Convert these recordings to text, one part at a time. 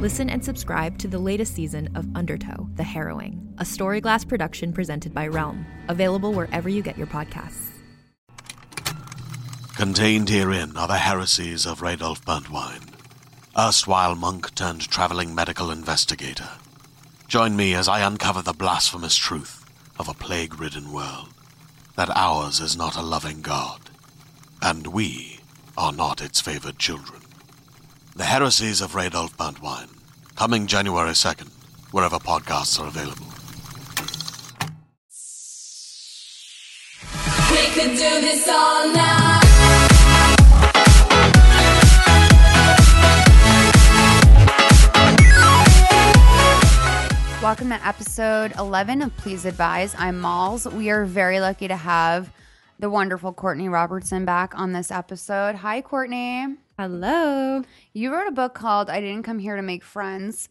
Listen and subscribe to the latest season of Undertow, The Harrowing, a Storyglass production presented by Realm, available wherever you get your podcasts. Contained herein are the heresies of Radolf Burntwine, erstwhile monk turned traveling medical investigator. Join me as I uncover the blasphemous truth of a plague ridden world that ours is not a loving God, and we are not its favored children. The Heresies of Radolf Burntwine, coming January 2nd, wherever podcasts are available. We could do this all night. Welcome to episode 11 of Please Advise. I'm Malls. We are very lucky to have the wonderful Courtney Robertson back on this episode. Hi, Courtney. Hello. You wrote a book called I Didn't Come Here to Make Friends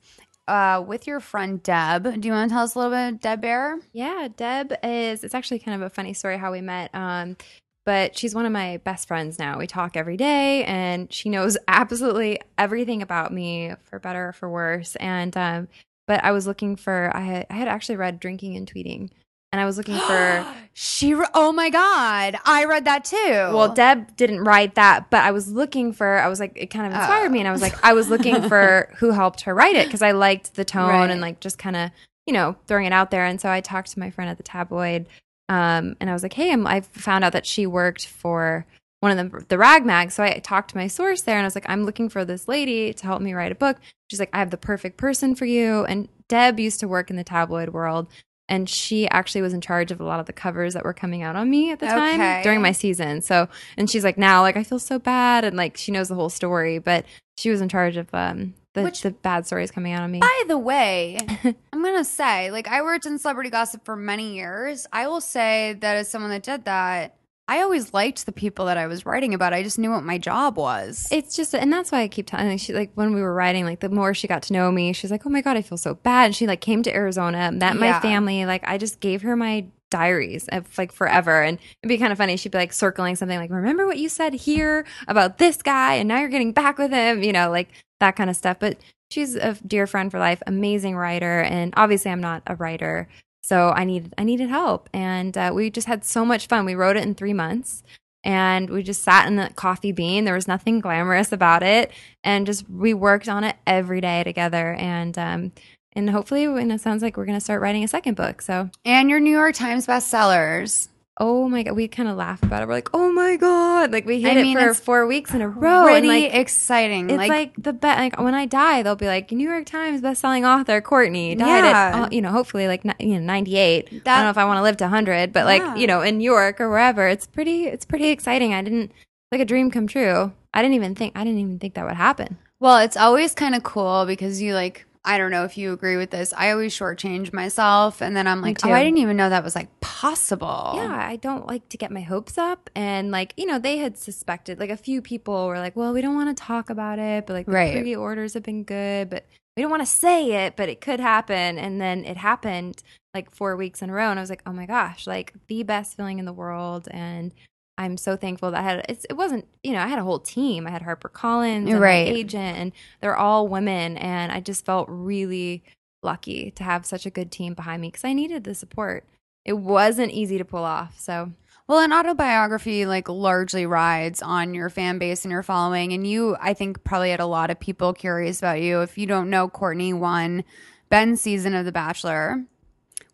uh, with your friend Deb. Do you want to tell us a little bit, about Deb Baer? Yeah, Deb is. It's actually kind of a funny story how we met. Um, but she's one of my best friends now. We talk every day, and she knows absolutely everything about me, for better or for worse. And um, but I was looking for. I had I had actually read Drinking and Tweeting, and I was looking for. She, re- oh my God, I read that too. Well, Deb didn't write that, but I was looking for. I was like, it kind of inspired me, and I was like, I was looking for who helped her write it because I liked the tone Right. and like just kind of you know throwing it out there. And so I talked to my friend at the tabloid, um, and I was like, hey, I'm, I found out that she worked for one of the the rag mags. So I talked to my source there, and I was like, I'm looking for this lady to help me write a book. She's like, I have the perfect person for you. And Deb used to work in the tabloid world. And she actually was in charge of a lot of the covers that were coming out on me at the time Okay. during my season. So, and she's like, now, like, I feel so bad. And like, she knows the whole story, but she was in charge of um, the, Which- the bad stories coming out on me. By the way, I'm gonna say, like, I worked in celebrity gossip for many years. I will say that as someone that did that, I always liked the people that I was writing about. I just knew what my job was. It's just, and that's why I keep telling. She like when we were writing, like the more she got to know me, she's like, "Oh my god, I feel so bad." And she like came to Arizona, met my Yeah. family. Like I just gave her my diaries of like forever, and it'd be kind of funny. She'd be like circling something, like, "Remember what you said here about this guy, and now you're getting back with him," you know, like that kind of stuff. But she's a dear friend for life, amazing writer, and obviously I'm not a writer. So I needed I needed help, and uh, we just had so much fun. We wrote it in three months, and we just sat in the coffee bean. There was nothing glamorous about it, and just we worked on it every day together. And um, and hopefully, and it sounds like we're gonna start writing a second book. So and your New York Times bestsellers. Oh my god, we kind of laugh about it. We're like, oh my god, like we hit I mean, it for four weeks in a row, Pretty like. exciting. It's like, the best. Like when I die, they'll be like New York Times best-selling author Courtney died Yeah. uh, you know hopefully like you know ninety eight. I don't know if I want to live to hundred, but like Yeah. you know in New York or wherever, it's pretty it's pretty exciting. I didn't like a dream come true. I didn't even think I didn't even think that would happen. Well, it's always kind of cool because you like, I don't know if you agree with this. I always shortchange myself. And then I'm like, oh. I didn't even know that was like possible. Yeah, I don't like to get my hopes up. And like, you know, they had suspected, like a few people were like, well, we don't want to talk about it, but like the Right. pre orders have been good, but we don't want to say it, but it could happen. And then it happened like four weeks in a row. And I was like, oh my gosh, like the best feeling in the world. And I'm so thankful that I had it's, it wasn't you know I had a whole team I had Harper Collins and Right. my agent and they're all women and I just felt really lucky to have such a good team behind me because I needed the support it wasn't easy to pull off so Well, an autobiography like largely rides on your fan base and your following. And you, I think, probably had a lot of people curious about you. If you don't know, Courtney won Ben's season of The Bachelor,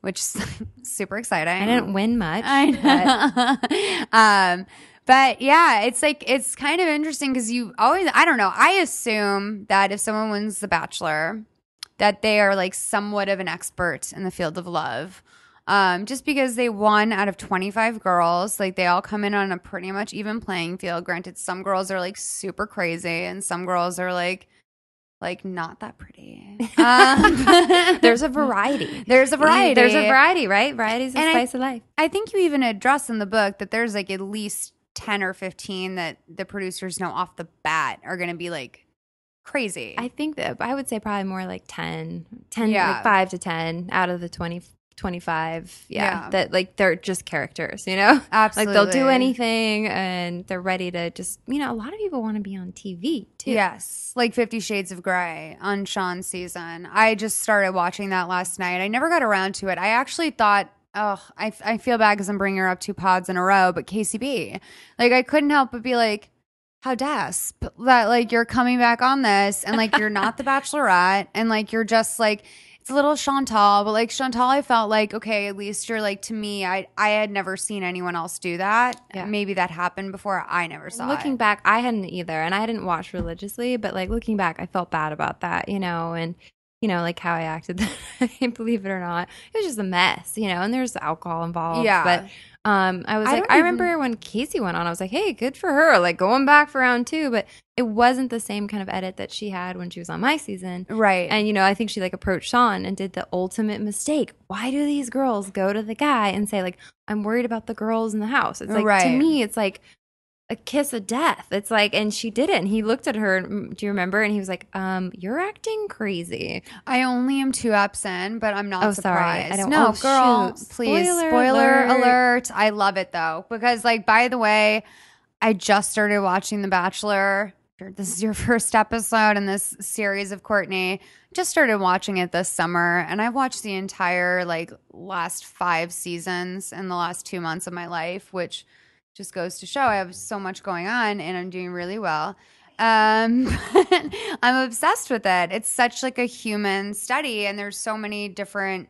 which is super exciting. I didn't win much I but- um, but yeah, it's like it's kind of interesting because you always I don't know. I assume that if someone wins The Bachelor, that they are like somewhat of an expert in the field of love. Um, just because they won out of 25 girls, like they all come in on a pretty much even playing field. Granted, some girls are like super crazy and some girls are like like not that pretty. Um, There's a variety. there's a variety. There's a variety, right? Variety's the And I- spice of life. I think you even address in the book that there's like at least 10 or 15 that the producers know off the bat are going to be like crazy. I think that I would say probably more like 10, 10 Yeah. like 5 to 10 out of the 20 25. Yeah, Yeah. That like they're just characters, you know? Absolutely. Like they'll do anything and they're ready to just, you know, a lot of people want to be on TV too. Yes, like Fifty Shades of Grey on Sean's season. I just started watching that last night. I never got around to it. I actually thought, oh, I, I feel bad because I'm bringing her up two pods in a row, but KCB, like I couldn't help but be like, how desp that like you're coming back on this and like you're not the Bachelorette and like you're just like. It's a little Chantal, but like Chantal, I felt like okay. At least you're like to me. I I had never seen anyone else do that. Yeah. Maybe that happened before. I never saw it. looking it. back, I hadn't either, and I hadn't watched religiously. But like looking back, I felt bad about that, you know, and you know, like how I acted. I can't believe it or not, it was just a mess, you know. And there's alcohol involved. Yeah. but um, I was I like, I even- remember when Kacie went on, I was like, hey, good for her, like going back for round two. But it wasn't the same kind of edit that she had when she was on my season. right. And you know, I think she like approached Sean and did the ultimate mistake. Why do these girls go to the guy and say like, "I'm worried about the girls in the house"? It's like to me, it's like a kiss of death. It's like, and she did it. And he looked at her. mm, Do you remember? And he was like, "Um, you're acting crazy." I only am too absent, but I'm not Oh, sorry. I don't- no, oh, girl, shoot. please. Spoiler Spoiler, alert. alert. I love it though because, like, by the way, I just started watching The Bachelor. This is your first episode in this series of Courtney. Just started watching it this summer, and I've watched the entire like last five seasons in the last two months of my life, which just goes to show I have so much going on, and I'm doing really well. Um, I'm obsessed with it. It's such like a human study, and there's so many different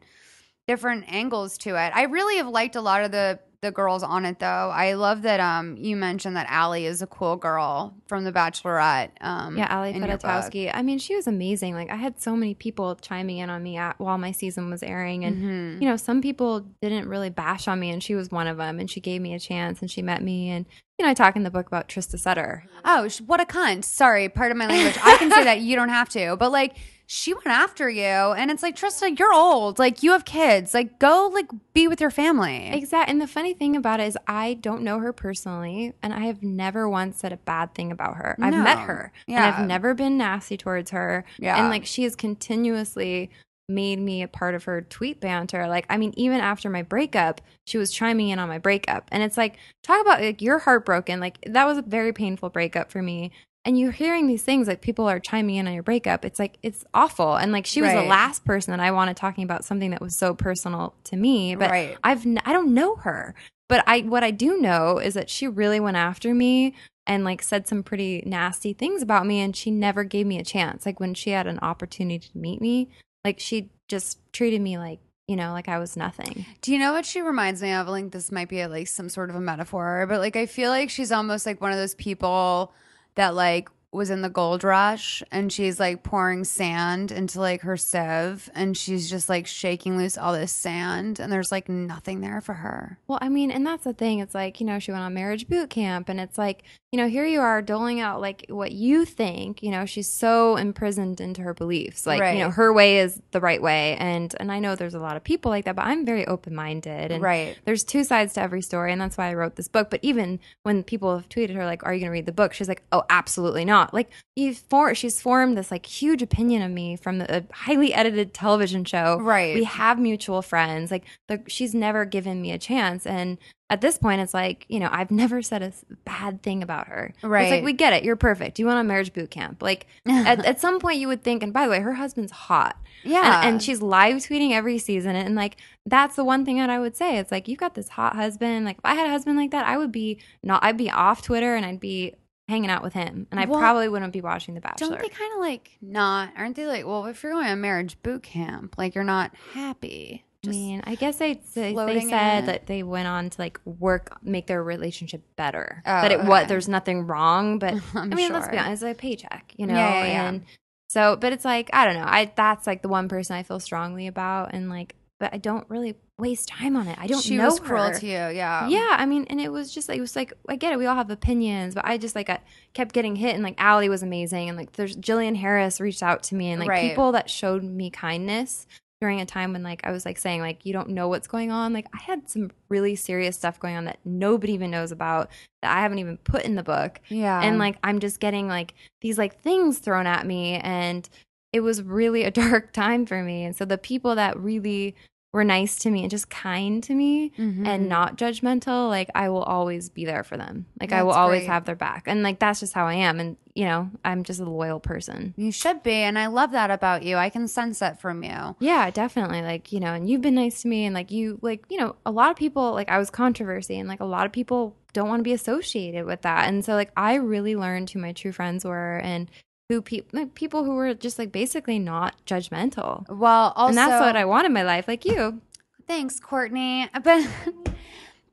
different angles to it. I really have liked a lot of the the girls on it though. I love that um you mentioned that Ali is a cool girl from The Bachelorette. Um Yeah, Ali in your book. Fedotowsky. I mean, she was amazing. Like I had so many people chiming in on me at, while my season was airing, and Mhm. you know, some people didn't really bash on me, and she was one of them. And she gave me a chance, and she met me, and you know, I talk in the book about Trista Sutter. Oh, what a cunt. Sorry, part of my language. I can say that you don't have to. But like she went after you and it's like Trista, you're old. Like you have kids. Like go like be with your family. Exactly. And the funny thing about it is, I don't know her personally, and I have never once said a bad thing about her. I've met her, and Yeah. I've never been nasty towards her. Yeah. And like she has continuously made me a part of her tweet banter. Like, I mean, even after my breakup, she was chiming in on my breakup. And it's like, talk about like you're heartbroken. Like that was a very painful breakup for me. And you're hearing these things like people are chiming in on your breakup. It's like it's awful. And like she was Right. the last person that I wanted talking about something that was so personal to me. But Right. I've n- I don't know her. But I what I do know is that she really went after me and like said some pretty nasty things about me and she never gave me a chance. Like when she had an opportunity to meet me, like she just treated me like, you know, like I was nothing. Do you know what she reminds me of? Like this might be like some sort of a metaphor, but like I feel like she's almost like one of those people that like was in the gold rush and she's like pouring sand into like her sieve and she's just like shaking loose all this sand and there's like nothing there for her. Well, I mean, and that's the thing. It's like, you know, she went on marriage boot camp and it's like, you know, here you are doling out like what you think, you know, she's so imprisoned into her beliefs. Like, you know, her way is the right way. And and I know there's a lot of people like that, but I'm very open minded. And Right. there's two sides to every story, and that's why I wrote this book. But even when people have tweeted her, like, "Are you going to read the book?" She's like, "Oh, absolutely not." Like, you've for she's formed this like huge opinion of me from the a highly edited television show. Right. We have mutual friends. Like, the, she's never given me a chance, and at this point, it's like you know, I've never said a bad thing about her. Right. It's like we get it. You're perfect. You went on marriage boot camp. Like, at, at some point, you would think. And by the way, her husband's hot. Yeah. And, and she's live tweeting every season. And like, that's the one thing that I would say. It's like, you've got this hot husband. Like, if I had a husband like that, I would be not, I'd be off Twitter and I'd be hanging out with him. And I Well, probably wouldn't be watching The Bachelor. Don't they kind of like not? Aren't they like, well, if you're going on marriage boot camp, like you're not happy. I mean, I guess they they, they said in. that they went on to like work, make their relationship better. Oh, that it what there's nothing wrong, but I'm I mean, let's be honest, it's a paycheck, you know. Yeah, yeah, yeah. So, but it's like I don't know. I that's like the one person I feel strongly about, and like but I don't really waste time on it. I don't know. she know was cruel to you. Yeah. Yeah, I mean, and it was just like it was like I get it. We all have opinions, but I just like I kept getting hit, and like Ali was amazing, and like there's Jillian Harris reached out to me, and like Right. people that showed me kindness during a time when like I was like saying like you don't know what's going on. Like I had some really serious stuff going on that nobody even knows about that I haven't even put in the book, Yeah. and like I'm just getting like these like things thrown at me, and it was really a dark time for me. And so the people that really were nice to me and just kind to me Mhm. and not judgmental, like I will always be there for them. Like I will That's always great. have their back. And like that's just how I am. And you know, I'm just a loyal person. You should be, and I love that about you. I can sense it from you. Yeah, definitely. Like, you know, and you've been nice to me and like you like, you know, a lot of people like I was controversy and like a lot of people don't want to be associated with that. And so like I really learned who my true friends were and who people like, people who were just like basically not judgmental. Well, also, and that's what I want in my life, like you. Thanks, Courtney. But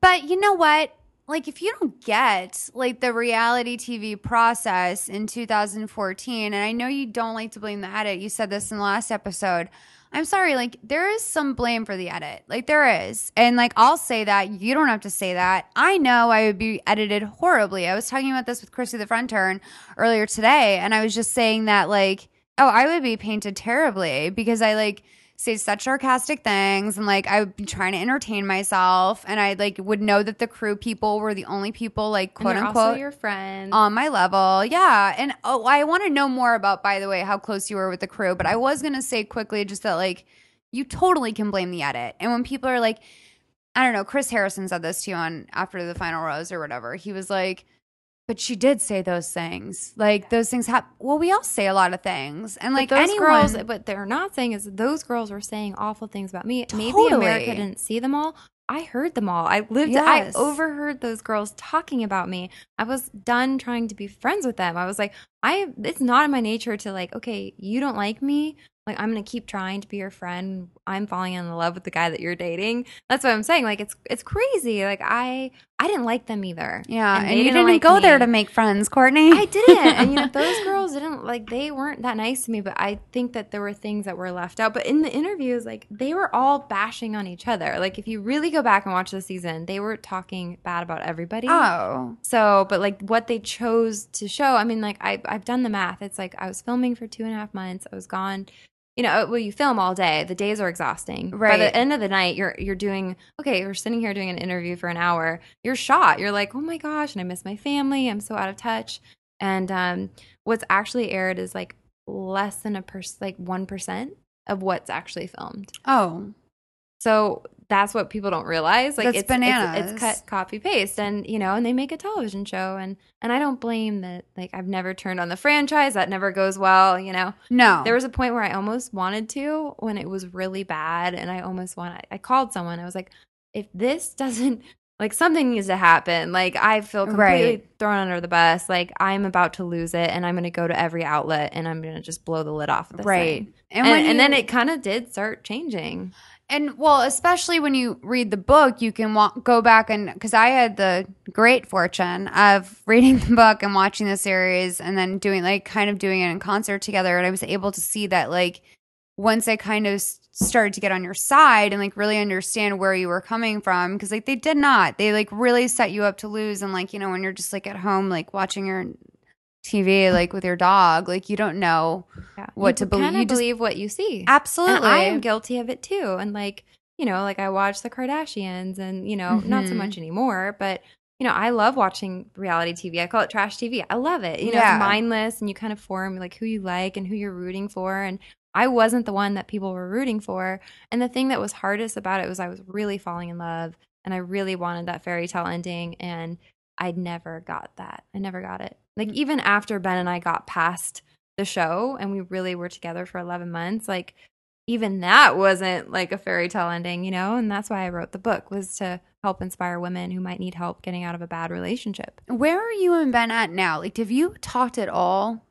but you know what? Like if you don't get like the reality TV process in 2014, and I know you don't like to blame the edit. You said this in the last episode. I'm sorry, like there is some blame for the edit. Like there is. And like I'll say that. You don't have to say that. I know I would be edited horribly. I was talking about this with Chrissy the Front Turn earlier today, and I was just saying that like, oh, I would be painted terribly because I like say such sarcastic things and like I would be trying to entertain myself and I like would know that the crew people were the only people like quote unquote your friends. on my level. Yeah. And oh, I want to know more about, by the way, how close you were with the crew. But I was going to say quickly just that, like, you totally can blame the edit. And when people are like, I don't know, Chris Harrison said this to you on after the final rose or whatever. He was like, but she did say those things. Like, those things happen. Well, we all say a lot of things. And like, but those anyone. girls, but they're not saying is those girls were saying awful things about me. Maybe Totally. America didn't see them all. I heard them all. I lived. Yes. I overheard those girls talking about me. I was done trying to be friends with them. I was like, I. It's not in my nature to like. Okay, you don't like me. Like I'm gonna keep trying to be your friend. I'm falling in love with the guy that you're dating. That's what I'm saying. Like it's it's crazy. Like I I didn't like them either. yeah. And, they you didn't didn't like go there to make friends, Courtney. I didn't. And you know, those girls didn't like they weren't that nice to me, but I think that there were things that were left out. But in the interviews, like they were all bashing on each other. Like if you really go back and watch the season, they were talking bad about everybody. oh. So, but like what they chose to show, I mean, like I, I've done the math. It's like I was filming for two and a half months. I was gone. You know, well, you film all day. The days are exhausting. Right. By the end of the night, you're you're doing okay. We're sitting here doing an interview for an hour. You're shot. You're like, oh my gosh, and I miss my family. I'm so out of touch. And um, what's actually aired is like less than a percent, like one percent of what's actually filmed. Oh. So that's what people don't realize. Like That's it's, it's bananas. it's cut copy paste, and you know, and they make a television show, and and I don't blame that. Like I've never turned on the franchise. That never goes well. You know, No. there was a point where I almost wanted to when it was really bad, and I almost want. I called someone. I was like, if this doesn't. Like something needs to happen. Like I feel completely Right. thrown under the bus. Like I'm about to lose it, and I'm going to go to every outlet, and I'm going to just blow the lid off of this Right. And And, and then it kind of did start changing. And well, especially when you read the book, you can wa- go back and because I had the great fortune of reading the book and watching the series and then doing like kind of doing it in concert together. And I was able to see that like once I kind of started to get on your side and like really understand where you were coming from because like they did not they like really set you up to lose and like you know when you're just like at home like watching your TV like with your dog like you don't know Yeah. what you to believe. You just- believe what you see. absolutely And I am guilty of it too. And like, you know, like I watch the Kardashians and, you know, not so Mhm. much anymore, but you know, I love watching reality TV. I call it trash TV. I love it. You know, Yeah. it's mindless and you kind of form like who you like and who you're rooting for. And I wasn't the one that people were rooting for. And the thing that was hardest about it was I was really falling in love and I really wanted that fairy tale ending. And I never got that. I never got it. Like even after Ben and I got past the show and we really were together for 11 months, like even that wasn't like a fairy tale ending, you know? And that's why I wrote the book was to help inspire women who might need help getting out of a bad relationship. Where are you and Ben at now? Like, have you talked at all?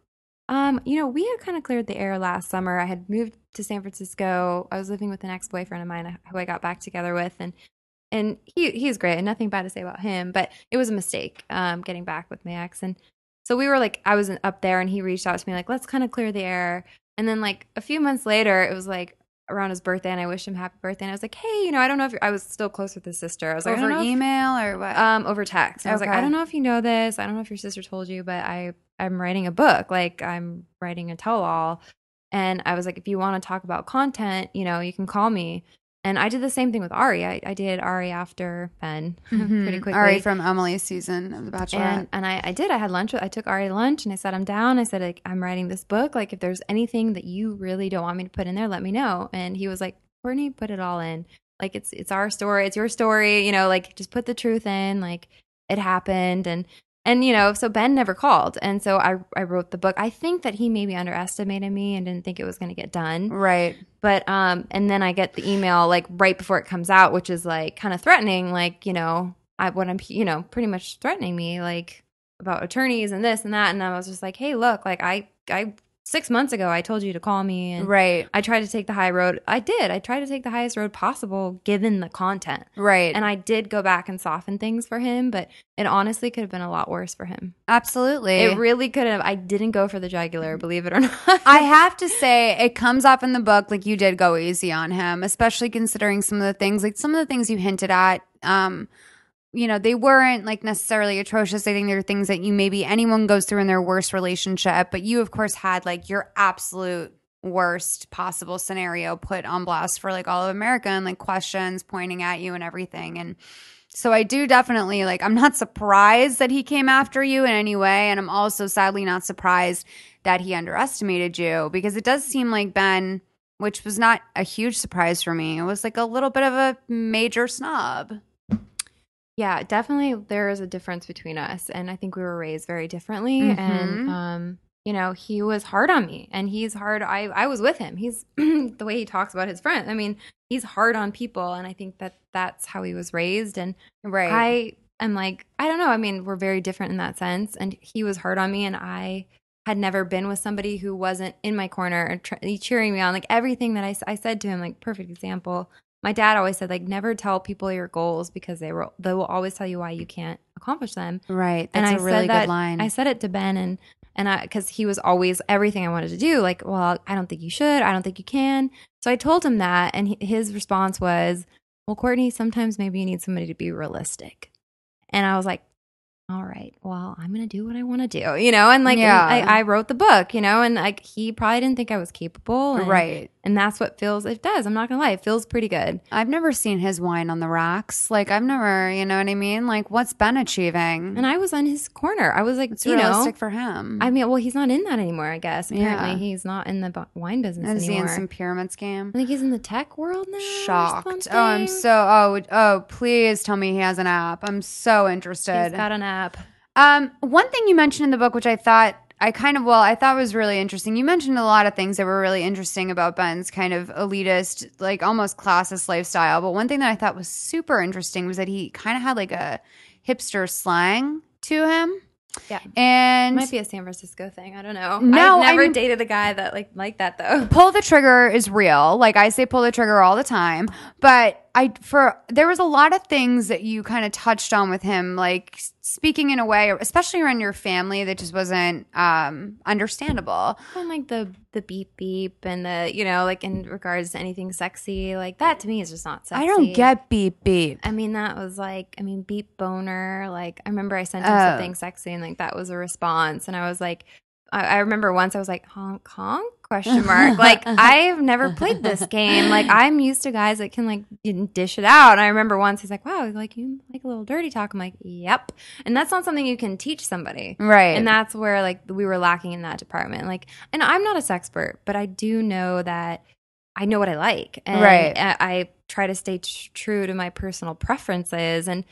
Um, you know, we had kind of cleared the air last summer. I had moved to San Francisco. I was living with an ex-boyfriend of mine who I got back together with and and he he's great and nothing bad to say about him, but it was a mistake um getting back with my ex and so we were like I was up there and he reached out to me like let's kind of clear the air. And then like a few months later it was like around his birthday and I wished him happy birthday. And I was like, hey, you know, I don't know if I was still close with his sister. I was like, Over don't if- email or what? um, over text. And I was like, I don't know if you know this. I don't know if your sister told you, but I I'm writing a book. Like I'm writing a tell all. And I was like, if you want to talk about content, you know, you can call me. And I did the same thing with Arie. I, I did Arie after Ben pretty mm-hmm. quickly. Arie from Emily's season of The Bachelor. and and I, I did. I had lunch. with I took Arie to lunch and I sat him down. I said, like, I'm writing this book. Like, if there's anything that you really don't want me to put in there, let me know. And he was like, Courtney, put it all in. Like, it's it's our story. It's your story. You know, like just put the truth in. Like, it happened. And and you know, so Ben never called. And so I I wrote the book. I think that he maybe underestimated me and didn't think it was going to get done right. but um and then i get the email like right before it comes out which is like kind of threatening like you know i what i'm you know pretty much threatening me like about attorneys and this and that and i was just like hey look like i i six months ago i told you to call me and Right. i tried to take the high road i did i tried to take the highest road possible given the content Right. and i did go back and soften things for him but it honestly could have been a lot worse for him Absolutely. it really could have i didn't go for the jugular believe it or not I have to say, it comes off in the book like you did go easy on him, especially considering some of the things, like some of the things you hinted at. Um, you know, they weren't like necessarily atrocious. I think there are things that you maybe anyone goes through in their worst relationship, but you, of course, had like your absolute worst possible scenario put on blast for like all of America and like questions pointing at you and everything. And so I do definitely like I'm not surprised that he came after you in any way and I'm also sadly not surprised that he underestimated you because it does seem like Ben which was not a huge surprise for me. It was like a little bit of a major snob. Yeah, definitely there is a difference between us and I think we were raised very differently Mhm. and um you know, he was hard on me and he's hard I I was with him. He's the way he talks about his friend. I mean, he's hard on people and I think that that's how he was raised and Right. I am like I don't know, I mean, we're very different in that sense and he was hard on me and I had never been with somebody who wasn't in my corner and tr- cheering me on like everything that I, I said to him like perfect example my dad always said like never tell people your goals because they will they will always tell you why you can't accomplish them right. and That's I a really said that, good line. I said it to Ben and and I because he was always everything I wanted to do. Like, well, I don't think you should. I don't think you can. So I told him that, and he, his response was, "Well, Courtney, sometimes maybe you need somebody to be realistic." And I was like, "All right, well, I'm gonna do what I want to do," you know. And like, and Yeah. I, I wrote the book, you know, and like he probably didn't think I was capable, and, right. And that's what feels. It does. I'm not gonna lie. It feels pretty good. I've never seen his wine on the rocks. Like I've never, you know what I mean? Like what's Ben achieving? And I was on his corner. I was like, it's you know, realistic for him. I mean, well, he's not in that anymore. I guess apparently Yeah. he's not in the wine business Is he anymore. in some pyramid scam? I think he's in the tech world now. Shocked. Oh, I'm so oh oh please tell me he has an app. I'm so interested. He's got an app. Um, one thing you mentioned in the book, which I thought I kind of well, I thought was really interesting. You mentioned a lot of things that were really interesting about Ben's kind of elitist, like almost classist lifestyle. But one thing that I thought was super interesting was that he kind of had like a hipster slang to him. Yeah. And Might be a San Francisco thing. I don't know. No, I've never I mean- dated a guy that like like that though. pull the trigger is real. Like I say pull the trigger all the time. But I for there was a lot of things that you kind of touched on with him, like speaking in a way, especially around your family, that just wasn't um understandable. And like the the beep beep and the you know like in regards to anything sexy like that to me is just not sexy. I don't get beep beep. I mean that was like I mean beep boner like I remember I sent him Oh. something sexy and like that was a response and I was like I, I remember once I was like honk honk question mark. Like I've never played this game. Like I'm used to guys that can like dish it out. And I remember once he's like wow like you like a little dirty talk. I'm like yep. And that's not something you can teach somebody. Right. and that's where like we were lacking in that department. Like and I'm not a sexpert but I do know that I know what I like. And Right. I, I try to stay tr- true to my personal preferences. And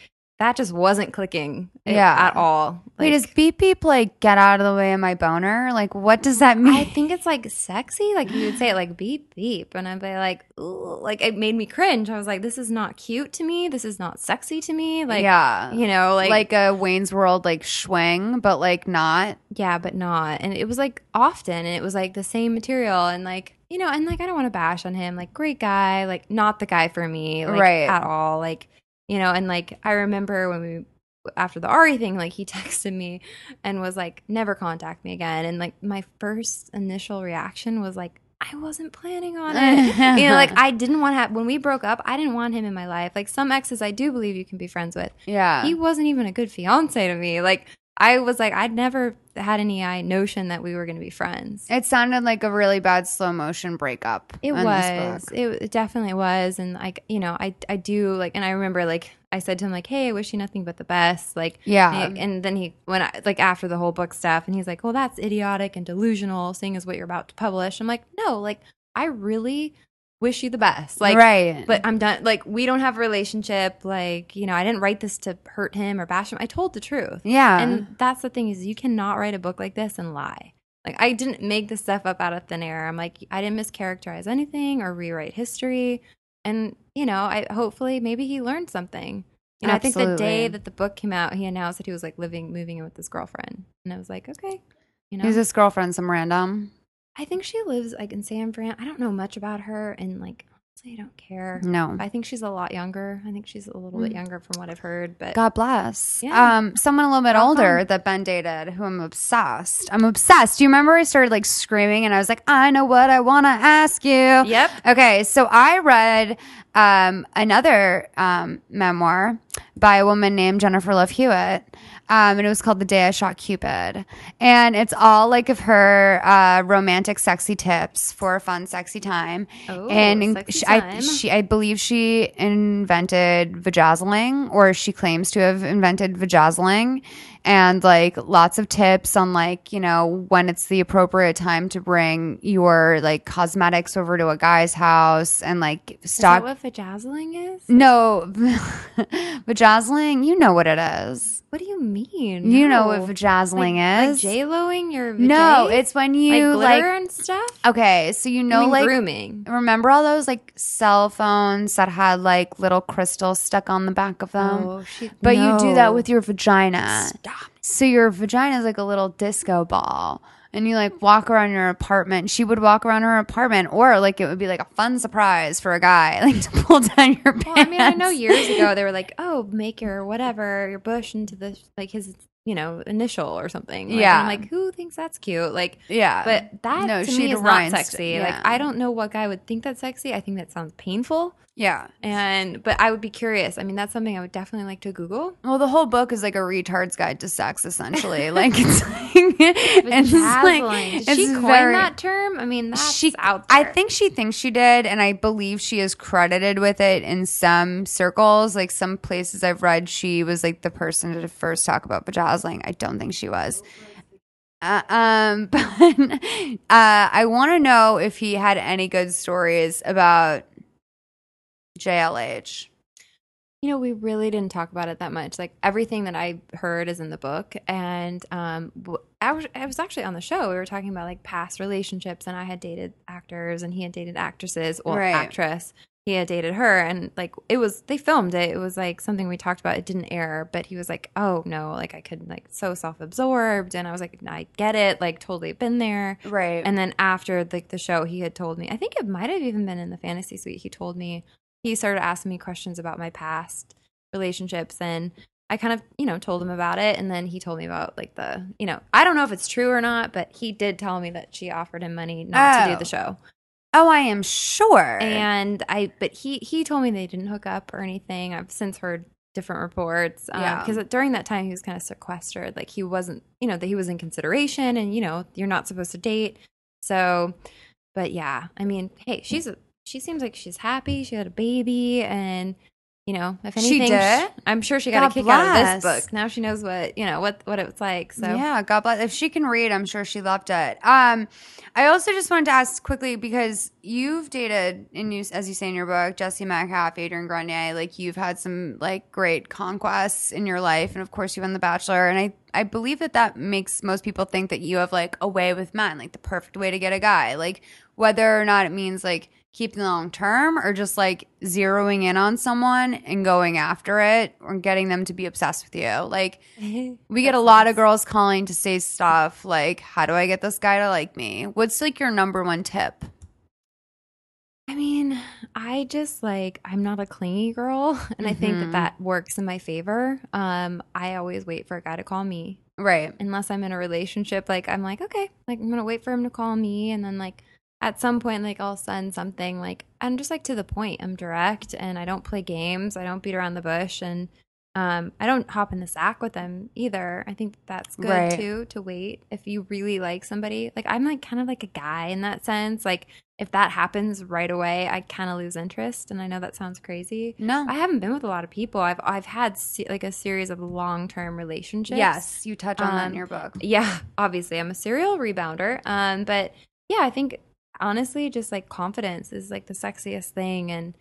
that just wasn't clicking Yeah. at all Wait, Like, does beep beep like get out of the way of my boner? Like what does that mean? I think it's like sexy. Like you would say it like beep beep, and I'd be like, ooh, like it made me cringe. I was like, this is not cute to me. This is not sexy to me. Like, yeah. you know, like, like a Wayne's World like swing, but like not. yeah, but not. And it was like often, and it was like the same material, and like you know, and like I don't want to bash on him. Like great guy, like not the guy for me, like, Right. at all. Like you know, and like I remember when we after the Arie thing, like he texted me and was like, never contact me again. And like my first initial reaction was like, I wasn't planning on it. you know, like I didn't want to have when we broke up, I didn't want him in my life. Like some exes I do believe you can be friends with. Yeah. He wasn't even a good fiance to me. Like I was like I'd never had any notion that we were going to be friends. it sounded like a really bad slow motion breakup. It was. It, it definitely was. And like, you know, I I do like and I remember like I said to him like, "Hey, I wish you nothing but the best." Like, Yeah. And, and then he when I like after the whole book stuff and he's like, "Well, that's idiotic and delusional seeing as what you're about to publish." I'm like, "No, like I really wish you the best." Like right. but I'm done. Like, we don't have a relationship. Like, you know, I didn't write this to hurt him or bash him. I told the truth. yeah. And that's the thing is you cannot write a book like this and lie. Like I didn't make this stuff up out of thin air. I'm like I didn't mischaracterize anything or rewrite history. And you know, I hopefully maybe he learned something. You know, I think the day that the book came out, he announced that he was like living, moving in with his girlfriend, and I was like, okay, you know, Who's this girlfriend? Some random? I think she lives like in San Fran. I don't know much about her, and like honestly, I don't care. No. I think she's a lot younger. I think she's a little bit younger from what I've heard, but God bless. Yeah. Um, someone a little bit How older that Ben dated, who I'm obsessed. I'm obsessed. Do you remember I started like screaming and I was like, I know what I want to ask you. Yep. Okay, so I read um, another um, memoir by a woman named Jennifer Love Hewitt. Um, and it was called The Day I Shot Cupid. And it's all like of her uh, romantic, sexy tips for a fun, sexy time. Oh, and sexy she, I, she, I believe she invented vajazzling, or she claims to have invented vajazzling, and like lots of tips on like you know when it's the appropriate time to bring your like cosmetics over to a guy's house and like is stock. that what vajazzling is? no, vajazzling. You know what it is. What do you mean? You know what vajazzling like, is. Like J Loing your vagina. no, it's when like you like. glitter and stuff. okay, so you I know mean, like grooming. Remember all those like cell phones that had like little crystals stuck on the back of them? Oh, she- but you do that with your vagina. Stop. So your vagina is like a little disco ball. And you like walk around your apartment. She would walk around her apartment, or like it would be like a fun surprise for a guy, like to pull down your pants. Well, I mean, I know years ago they were like, "Oh, make your whatever your bush into the like his you know initial or something." Like, Yeah. I'm like, who thinks that's cute? Like, Yeah, but that No, to me is not sexy. yeah. Like, I don't know what guy would think that's sexy. I think that sounds painful. Yeah. And but I would be curious. I mean, that's something I would definitely like to Google. Well, the whole book is like a retard's guide to sex, essentially. like it's like it's like Did it's she coin very- that term? I mean, that's she out there. I think she thinks she did, and I believe she is credited with it in some circles. Like some places I've read, she was like the person to first talk about vajazzling. I don't think she was. Uh, um, but uh, I want to know if he had any good stories about JLH. you know, we really didn't talk about it that much. Like everything that I heard is in the book, and um, I was, I was actually on the show. We were talking about like past relationships, and I had dated actors, and he had dated actresses, or Right. actress. He had dated her, and like it was, they filmed it. It was like something we talked about. It didn't air, but he was like, "Oh no, like I could like so self absorbed," and I was like, "I get it, like totally been there." Right. And then after like the show, he had told me. I think it might have even been in the fantasy suite. He told me he started asking me questions about my past relationships, and I kind of you know told him about it. And then he told me about like the you know I don't know if it's true or not, but he did tell me that she offered him money not to do Oh. the show. oh, I am sure. And I, but he he told me they didn't hook up or anything. I've since heard different reports. Um, yeah. Because during that time he was kind of sequestered. Like he wasn't, you know, that he was in consideration, and you know, you're not supposed to date. So, but yeah, I mean, hey, she's a she seems like she's happy. She had a baby, and you know, if She anything, did? I'm sure she got God a kick out of this book. Now she knows what you know what what it's like. So yeah, God bless. If she can read, I'm sure she loved it. Um, I also just wanted to ask quickly because you've dated, and you, as you say in your book, Jesse Metcalfe, Adrian Grenier. Like you've had some like great conquests in your life, and of course you won The Bachelor. And I, I believe that that makes most people think that you have like a way with men, like the perfect way to get a guy. Like whether or not it means like keeping the long term or just like zeroing in on someone and going after it or getting them to be obsessed with you. Like we get a lot of girls calling to say stuff like, How do I get this guy to like me? What's like your number one tip? I mean, I just like I'm not a clingy girl, and I think that Mhm. that works in my favor. Um, I always wait for a guy to call me, Right. unless I'm in a relationship. Like I'm like, okay, like I'm gonna wait for him to call me, and then like at some point, like I'll send something like I'm just like to the point. I'm direct, and I don't play games. I don't beat around the bush, and um, I don't hop in the sack with them either. I think that's good Right. too to wait if you really like somebody. Like I'm like kind of like a guy in that sense. Like if that happens right away, I kind of lose interest. And I know that sounds crazy. No. I haven't been with a lot of people. I've I've had se- like a series of long term relationships. Yes, you touch on that in Um, your book. Yeah, obviously I'm a serial rebounder. Um, but yeah, I think honestly, just like confidence is like the sexiest thing. And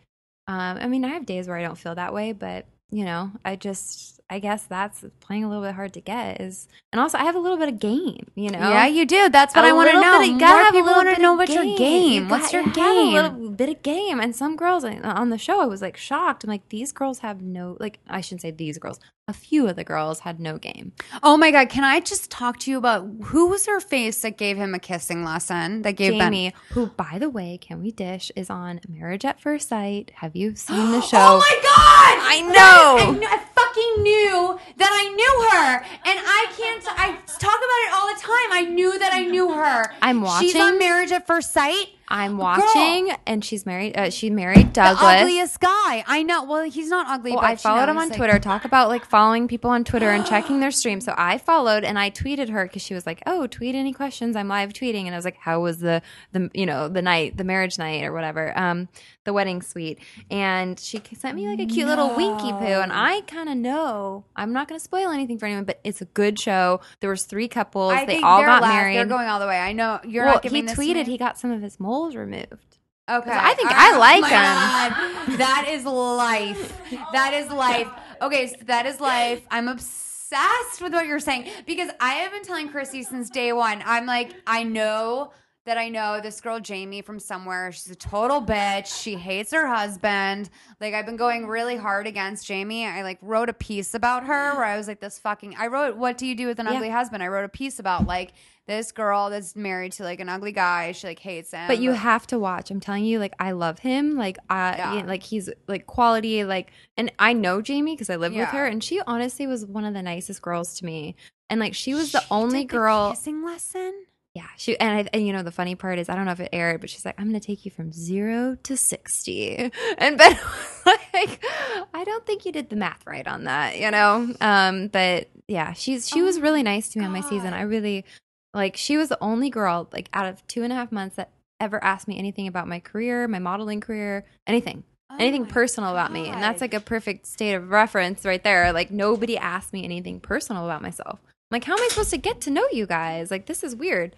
um, I mean, I have days where I don't feel that way, but you know, I just I guess that's playing a little bit hard to get is, and also I have a little bit of game. You know, Yeah, you do. That's what A I want to know. bit of- you gotta have a people little want bit to know of what's your game. You What's got- your you have game? a little bit of game. And some girls uh, on the show, I was like shocked. I'm like, these girls have no like. I shouldn't say these girls. A few of the girls had no game. Oh my god, can I just talk to you about who was her face that gave him a kissing lesson? That gave Ben- Jamie, who by the way, can we dish is on Marriage at First Sight. Have you seen the show? Oh my god! I know. is- I, kn- I fucking knew that I knew her, and I can't. I talk about it all the time. I knew that I knew her. I'm watching. She's on Marriage at First Sight. I'm Girl. watching, and she's married. Uh, she married Douglas, The ugliest guy. I know. Well, he's not ugly. Well, but I followed him on like- Twitter. Talk about like following people on Twitter and checking their stream. So I followed and I tweeted her because she was like, "Oh, tweet any questions. I'm live tweeting." And I was like, "How was the the you know the night, the marriage night or whatever, um, the wedding suite?" And she sent me like a cute little winky poo. And I kind of know I'm not going to spoil anything for anyone, but it's a good show. There was three couples. I they all got last- married. They're going all the way. I know you're well, not giving he tweeted he got some of his removed. Okay. I think All I right. like Oh him. God. That is life. That is life. Okay, so that is life. I'm obsessed with what you're saying because I have been telling Chrissy since day one. I'm like, I know that I know this girl Jamie from somewhere. She's a total bitch. She hates her husband. Like I've been going really hard against Jamie. I like wrote a piece about her where I was like this fucking I wrote what do you do with an Yeah. ugly husband? I wrote a piece about like this girl that's married to like an ugly guy. She like hates him. But you have to watch. I'm telling you, like I love him. Like I, Yeah. yeah, like he's like quality. Like, and I know Jamie because I live with her, and she honestly was one of the nicest girls to me. And like she was the only did the girl. kissing lesson. Yeah, she and I, and you know the funny part is I don't know if it aired, but she's like, I'm gonna take you from zero to sixty, and Ben was like, I don't think you did the math right on that, you know. Um, but yeah, she's she was really nice to me on my season. I really like she was the only girl like out of two and a half months that ever asked me anything about my career, my modeling career, anything. Anything Oh my personal about me. And that's like a perfect state of reference right there. Like nobody asked me anything personal about myself. Like, how am I supposed to get to know you guys? Like this is weird.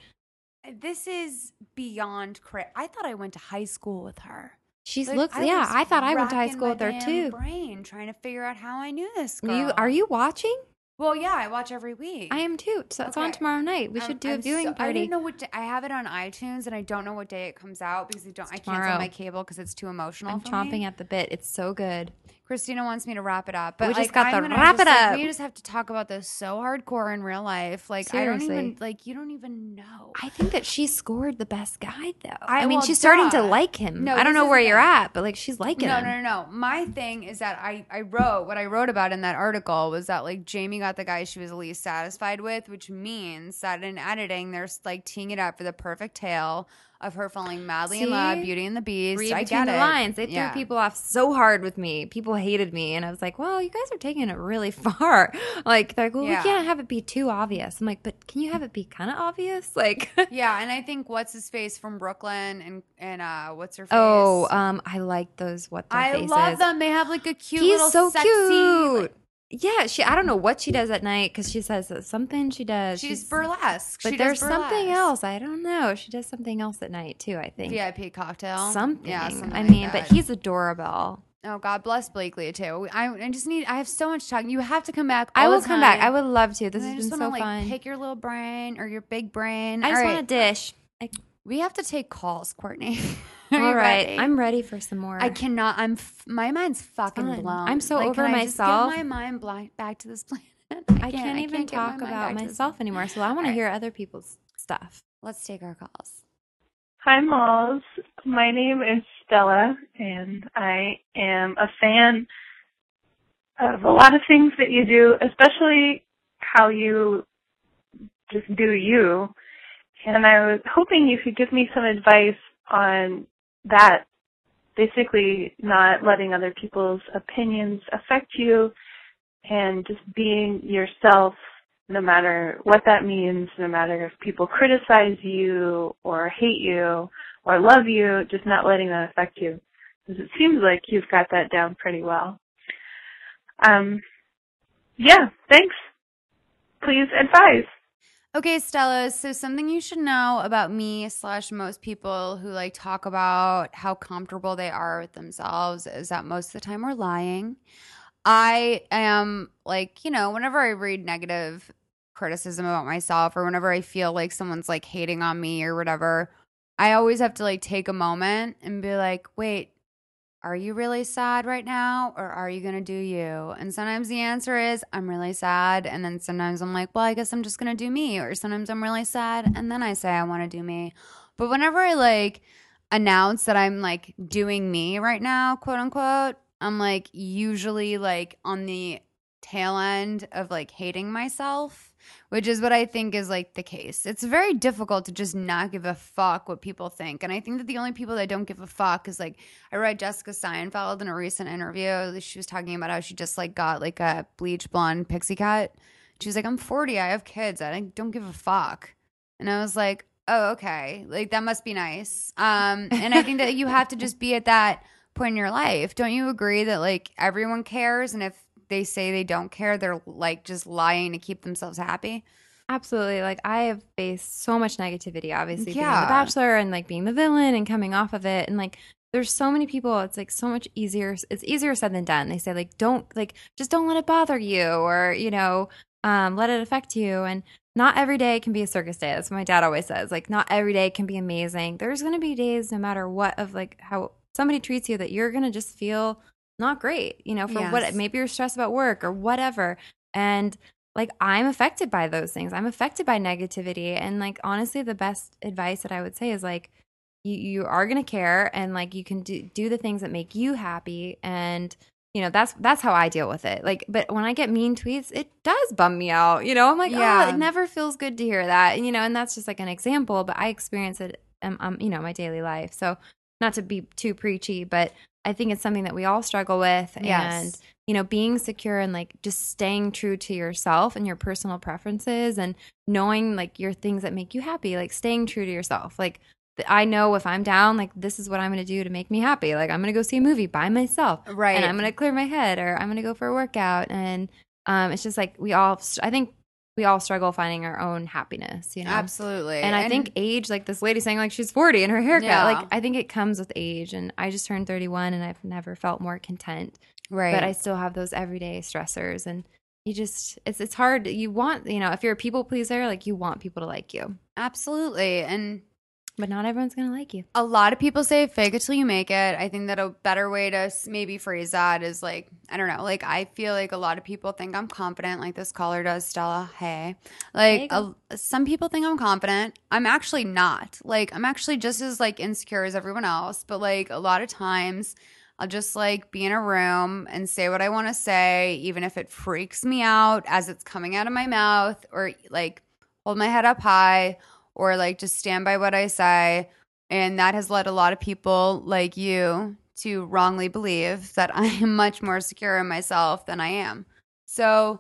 This is beyond cra I thought I went to high school with her. She's Like, looks I yeah, I thought I went to high school with her too. Brain trying to figure out how I knew this girl. you are you watching? Well, yeah, I watch every week. I am too. So it's on tomorrow night. We I'm- should do I'm a viewing so- I don't know what day, I have it on iTunes, and I don't know what day it comes out because I don't. I tomorrow. cancel my cable because it's too emotional. I'm chomping me. at the bit. It's so good. Christina wants me to wrap it up, but We just like, got I'm the gonna wrap just, it like, up. we just have to talk about this so hardcore in real life. Like I don't even Seriously. like you don't even know. I think that she scored the best guy though. I- I, mean, well, she's starting to like him. No, I don't know where you're at, but like she's liking No, him. no, no, no. My thing is that I, I wrote what I wrote about in that article was that like Jamie got the guy she was least satisfied with, which means that in editing they're like teeing it up for the perfect tale of her falling madly in love, See? Beauty and the Beast. Read I between get the it. lines. They Yeah. threw people off so hard with me. People hated me, and I was like, "Well, you guys are taking it really far." Like they're like, "Well, Yeah. we can't have it be too obvious." I'm like, "But can you have it be kind of obvious?" Like, Yeah, and I think what's his face from Brooklyn and and uh what's her face? oh, um, I like those what their I faces. love them. They have like a cute He's little so sexy. cute. like- yeah, she. I don't know what she does at night because she says that something she does. she's burlesque. But she there's does something else. I don't know. She does something else at night too. I think VIP cocktail. something. Yeah, something I like mean, that. but he's adorable. Oh God bless Blakely too. I, I just need. I have so much talking. You have to come back. I will come back. I would love to. This And has been wanna, so like, fun. Pick your little brain or your big brain. I just All want a dish. I, We have to take calls, Courtney. Are all right, ready? I'm ready for some more. I cannot. I'm. F- my mind's fucking fun. blown. I'm so Like, over can I just myself. Get my mind bla- back to this planet. I can't, even get my talk mind about back this- myself anymore. So I want to hear other people's stuff. Let's take our calls. Hi, Malls. My name is Stella, and I am a fan of a lot of things that you do, especially how you just do you. And I was hoping you could give me some advice on that, basically not letting other people's opinions affect you and just being yourself no matter what that means, no matter if people criticize you or hate you or love you, just not letting that affect you. Because it seems like you've got that down pretty well. Um, yeah, thanks. Please advise. Okay, Stella. So something you should know about me slash most people who like talk about how comfortable they are with themselves is that most of the time we're lying. I am like, you know, whenever I read negative criticism about myself or whenever I feel like someone's like hating on me or whatever, I always have to like take a moment and be like, wait, are you really sad right now or are you going to do you? And sometimes the answer is I'm really sad. And then sometimes I'm like, well, I guess I'm just going to do me. Or sometimes I'm really sad. And then I say I want to do me. But whenever I like announce that I'm like doing me right now, quote unquote, I'm like usually like on the tail end of like hating myself, which is what I think is like the case. It's very difficult to just not give a fuck what people think. And I think that the only people that don't give a fuck is like I read Jessica Seinfeld in a recent interview. She was talking about how she just like got like a bleach blonde pixie cut. She was like, I'm 40, I have kids, I don't give a fuck. And I was like, oh, okay. Like that must be nice. Um, and I think that you have to just be at that point in your life. Don't you agree that like everyone cares and if they say they don't care, they're like just lying to keep themselves happy? Absolutely. Like I have faced so much negativity, obviously being Yeah. the bachelor and like being the villain and coming off of it. And like there's so many people, it's like so much easier it's easier said than done. They say like don't like just don't let it bother you or, you know, um, let it affect you. And not every day can be a circus day. That's what my dad always says. Like not every day can be amazing. There's gonna be days no matter what of like how somebody treats you that you're gonna just feel not great, you know, for Yes. what maybe you're stressed about work or whatever. And like I'm affected by those things. I'm affected by negativity. And like honestly, the best advice that I would say is like you you are gonna care and like you can do do the things that make you happy and you know that's that's how I deal with it. Like, but when I get mean tweets, it does bum me out. You know, I'm like, Yeah. oh, it never feels good to hear that. And, you know, and that's just like an example. But I experience it, um, um, you know, my daily life. So not to be too preachy, but I think it's something that we all struggle with. Yes. And you know, being secure and like just staying true to yourself and your personal preferences and knowing like your things that make you happy, like staying true to yourself. Like I know if I'm down, like this is what I'm going to do to make me happy. Like I'm going to go see a movie by myself. Right. And I'm going to clear my head or I'm going to go for a workout. And um, it's just like we all, I think we all struggle finding our own happiness, you know? Absolutely. And I think age, like this lady saying like she's 40 and her haircut, Yeah. like I think it comes with age. And I just turned 31 and I've never felt more content right. but I still have those everyday stressors and you just it's it's hard you want you know if you're a people pleaser like you want people to like you Absolutely. And but not everyone's gonna like you a lot of people say fake it till you make it. I think that a better way to maybe phrase that is like, I don't know, like I feel like a lot of people think I'm confident, like this caller does, Stella. Hey. Like a, some people think I'm confident. I'm actually not. Like I'm actually just as like insecure as everyone else, but like a lot of times I'll just like be in a room and say what I want to say, even if it freaks me out as it's coming out of my mouth, or like hold my head up high, or like just stand by what I say. And that has led a lot of people like you to wrongly believe that I am much more secure in myself than I am. So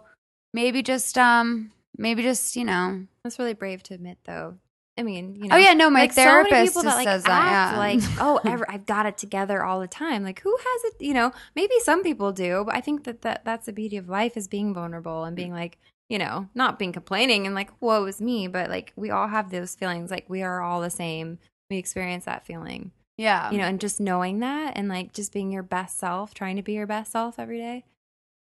maybe just, um, maybe just, you know, that's really brave to admit though I mean you know oh yeah, no, my like so therapist people that like says that. Yeah. like oh ever I've got it together all the time like who has it you know maybe some people do but I think that, that that's the beauty of life is being vulnerable and being like you know not being complaining and like woe is me but like we all have those feelings like we are all the same we experience that feeling yeah, you know, and just knowing that and like just being your best self, trying to be your best self every day,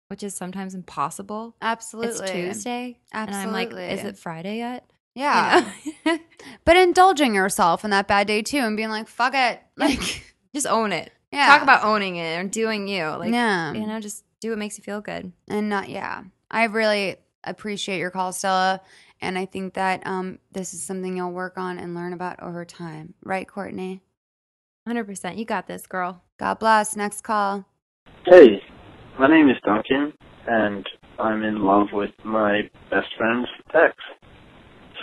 which is sometimes impossible. absolutely. It's Tuesday. Absolutely. And I'm like, is it Friday yet? You Yeah. know? But indulging yourself in that bad day too and being like, fuck it. Like, just own it. yeah. Talk about owning it and doing you. Like, yeah. you know, just do what makes you feel good. and not yeah i really appreciate your call stella and i think that um this is something you'll work on and learn about over time right courtney 100%. You got this, girl. god bless next call Hey, my name is Duncan, and I'm in love with my best friend's ex.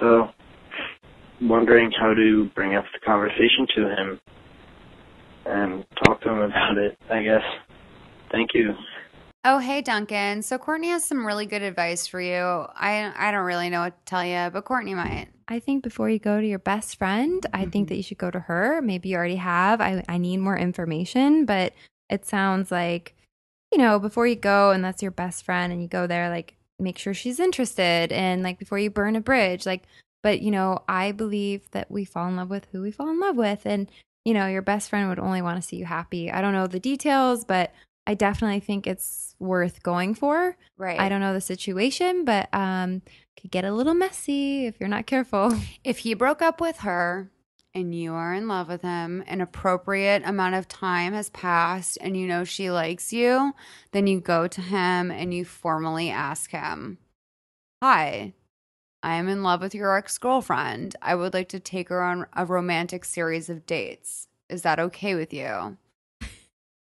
So, wondering how to bring up the conversation to him and talk to him about it, I guess. Thank you. Oh, hey, Duncan. So Courtney has some really good advice for you. I I don't really know what to tell you, but Courtney might. I think before you go to your best friend, I think mm-hmm. that you should go to her. Maybe you already have. I, I need more information, but it sounds like, you know, before you go and that's your best friend and you go there, like make sure she's interested and like before you burn a bridge, like, but you know, I believe that we fall in love with who we fall in love with. And, you know, your best friend would only want to see you happy. I don't know the details, but I definitely think it's worth going for. Right. I don't know the situation, but um could get a little messy if you're not careful. If he broke up with her and you are in love with him, an appropriate amount of time has passed and you know she likes you, then you go to him and you formally ask him, Hi, I am in love with your ex girlfriend. I would like to take her on a romantic series of dates. Is that okay with you?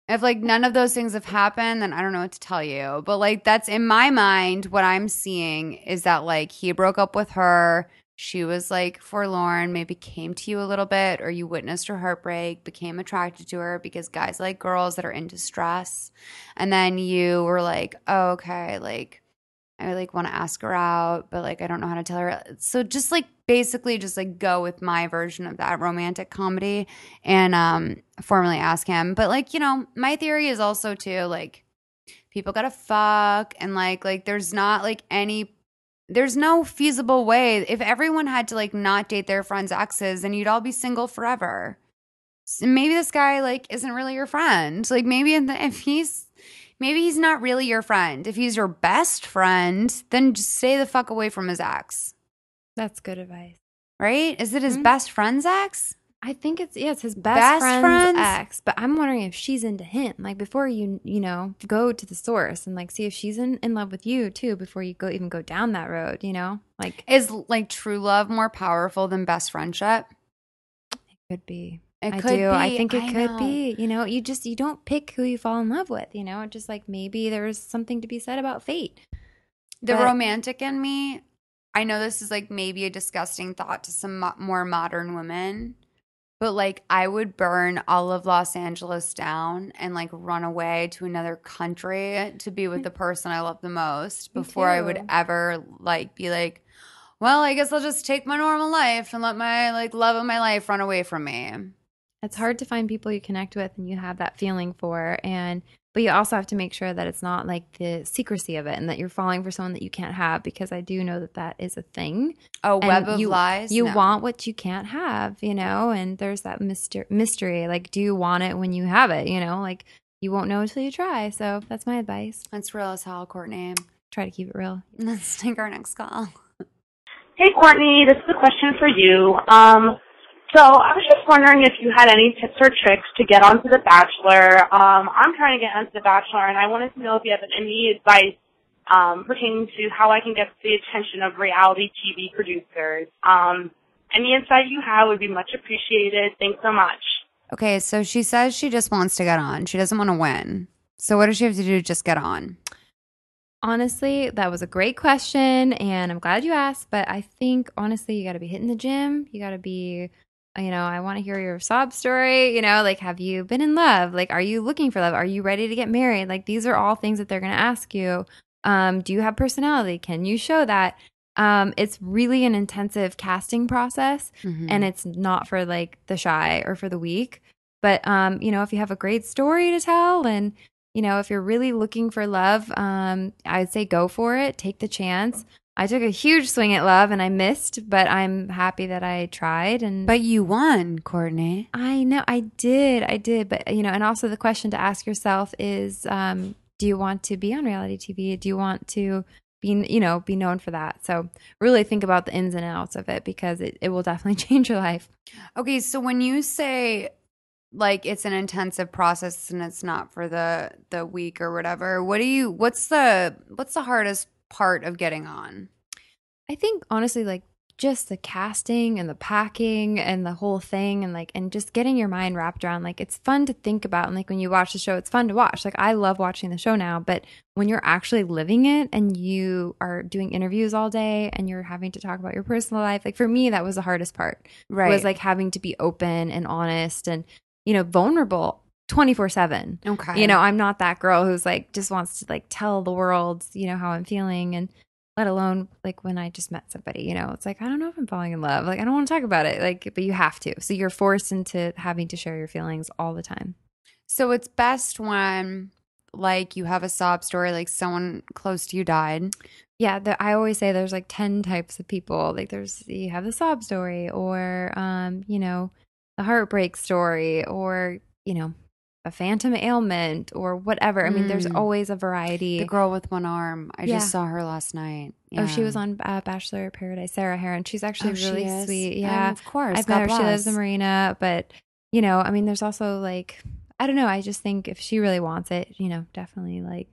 If like none of those things have happened, then I don't know what to tell you. But like that's in my mind, what I'm seeing is that like he broke up with her. She was like forlorn, maybe came to you a little bit, or you witnessed her heartbreak, became attracted to her because guys like girls that are in distress. And then you were like, oh, okay, like I like want to ask her out, but like I don't know how to tell her. So just like basically just like go with my version of that romantic comedy and um formally ask him. But like, you know, my theory is also too like people gotta fuck and like like there's not like any there's no feasible way if everyone had to like not date their friends' exes, then you'd all be single forever. So maybe this guy like isn't really your friend. Like maybe the, if he's maybe he's not really your friend. If he's your best friend, then just stay the fuck away from his ex. That's good advice. Right? Is it his Mhm. best friend's ex? I think it's yeah, it's his best, Best friend's friends? ex. But I'm wondering if she's into him. Like before you you know go to the source and like see if she's in, in love with you too before you go even go down that road. You know, like Is like true love more powerful than best friendship? it could be. It I could do. I think it I could know. be. You know, you just you don't pick who you fall in love with. You know, just like maybe there's something to be said about fate. The But- romantic in me, I know this is like maybe a disgusting thought to some mo- more modern women, but like I would burn all of Los Angeles down and like run away to another country to be with mm. the person I love the most Me before I would ever like be like, well, I guess I'll just take my normal life and let my like love of my life run away from me. It's hard to find people you connect with and you have that feeling for and but you also have to make sure that it's not like the secrecy of it and that you're falling for someone that you can't have because I do know that that is a thing. A And web of you, lies. You No. want what you can't have, you know, and there's that myster- mystery. Like, do you want it when you have it? You know, like you won't know until you try. So that's my advice. That's real as hell, Courtney. Try to keep it real. Let's take our next call. Hey, Courtney, this is a question for you. Um, so I was just wondering if you had any tips or tricks to get onto The Bachelor. Um, I'm trying to get onto The Bachelor, and I wanted to know if you have any advice um, pertaining to how I can get the attention of reality TV producers. Um, any insight you have would be much appreciated. Thanks so much. Okay, so she says she just wants to get on. She doesn't want to win. So what does she have to do to just get on? Honestly, that was a great question, and I'm glad you asked. But I think honestly, you got to be hitting the gym. You got to be, you know, I want to hear your sob story. You know, like have you been in love? Like, are you looking for love? Are you ready to get married? Like, these are all things that they're going to ask you. Um, do you have personality? Can you show that? Um, it's really an intensive casting process, Mm-hmm. and it's not for like the shy or for the weak. But um, you know, if you have a great story to tell and you know, if you're really looking for love, um, I'd say go for it. Take the chance. I took a huge swing at love and I missed, but I'm happy that I tried and But you won, Courtney. I know I did. I did, but you know, and also the question to ask yourself is um do you want to be on reality TV? Do you want to be, you know, be known for that? So, really think about the ins and outs of it because it, it will definitely change your life. Okay, so when you say like it's an intensive process and it's not for the the week or whatever, what do you what's the what's the hardest part of getting on? I think honestly, like just the casting and the packing and the whole thing and like and just getting your mind wrapped around like it's fun to think about and like when you watch the show it's fun to watch like i love watching the show now but when you're actually living it and you are doing interviews all day and you're having to talk about your personal life like for me that was the hardest part Right. was like having to be open and honest and you know vulnerable 24 7 Okay. you know i'm not that girl who's like just wants to like tell the world you know how i'm feeling and let alone like when i just met somebody you know it's like i don't know if i'm falling in love. Like i don't want to talk about it like but you have to. So you're forced into having to share your feelings all the time. So it's best when like you have a sob story, like someone close to you died. yeah the, i always say there's like 10 types of people. Like there's you have the sob story or um you know the heartbreak story or you know a phantom ailment or whatever i mean there's Mm. always a variety The girl with one arm. I Yeah. just saw her last night. Oh, she was on uh, Bachelor in Paradise. Sarah Herron. She's actually Oh, really is? sweet. Um, Yeah, of course. I've God met her. She lives in Marina, but you know, I mean, there's also like, I don't know. I just think if she really wants it, you know, definitely like,